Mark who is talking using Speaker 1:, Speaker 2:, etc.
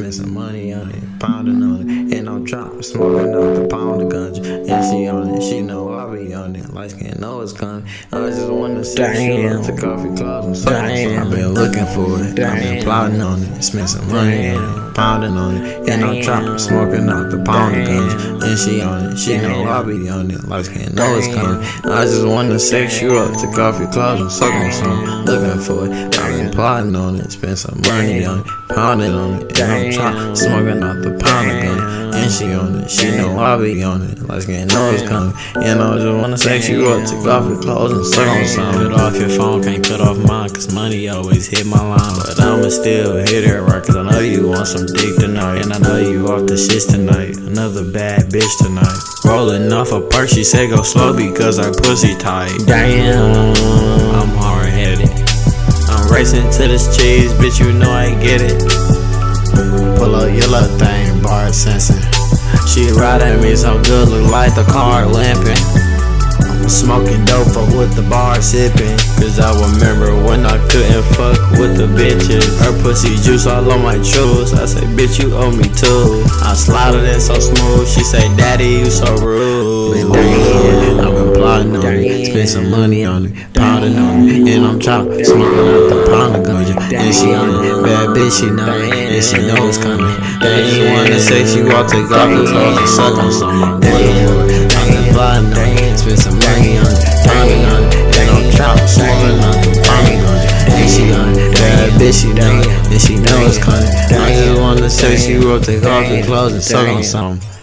Speaker 1: spend some money on it, pounding on it. And I'm trying, smoking out the pound of ganja. And she on it, she know. Light skin know it's coming. I just wanna say shit up to coffee clubs and so I've been looking for it, I've been plotting on it, spend some money on it, pounding on it. And I'm trying, smoking out the pound of ganja. And she on it, she know I be on it. Light skin know it's coming. I just wanna sex you up to coffee clubs and suck on some. Looking for it, I've been plotting on it, spend some money on it, pounding on it. And I'm trying, smoking out the pound of gun. And she on it, she know I be on it. Like getting know it's coming. And I just wanna sex you up, take off your clothes and suck on something.
Speaker 2: Cut off your phone, can't cut off mine, cause money always hit my line. But I'ma still hit it right, cause I know you want some dick tonight. And I know you off the shits tonight. Another bad bitch tonight. Rolling off a perk, she say go slow because her pussy tight.
Speaker 1: Damn.
Speaker 2: I'm hard headed. I'm racing to this cheese, bitch, you know I get it.
Speaker 1: Pull up your little thing, bar sensing.
Speaker 2: She riding me so good, look like the car limping. I'm smoking dope fuck with the bar sipping. Cause I remember when I couldn't fuck with the bitches. Her pussy juice all on my shoes. I say, bitch, you owe me too. I slided it so smooth. She say, daddy, you so rude.
Speaker 1: Been down, I've been plotting on it, spend some money on it, pounding on it, and I'm chopping, smoking out the pound And she on it, bad bitch, she know it, and she know it's coming. They just wanna say she walk, take off her clothes and suck on some. I'm waiting for it, I've been plotting on it, spend some money on it, on it, and I'm chopping, smoking out the pound of ganja. And she on it, bad bitch, she know it, and she know it's coming. I just wanna say she walk, take off her clothes and suck on something.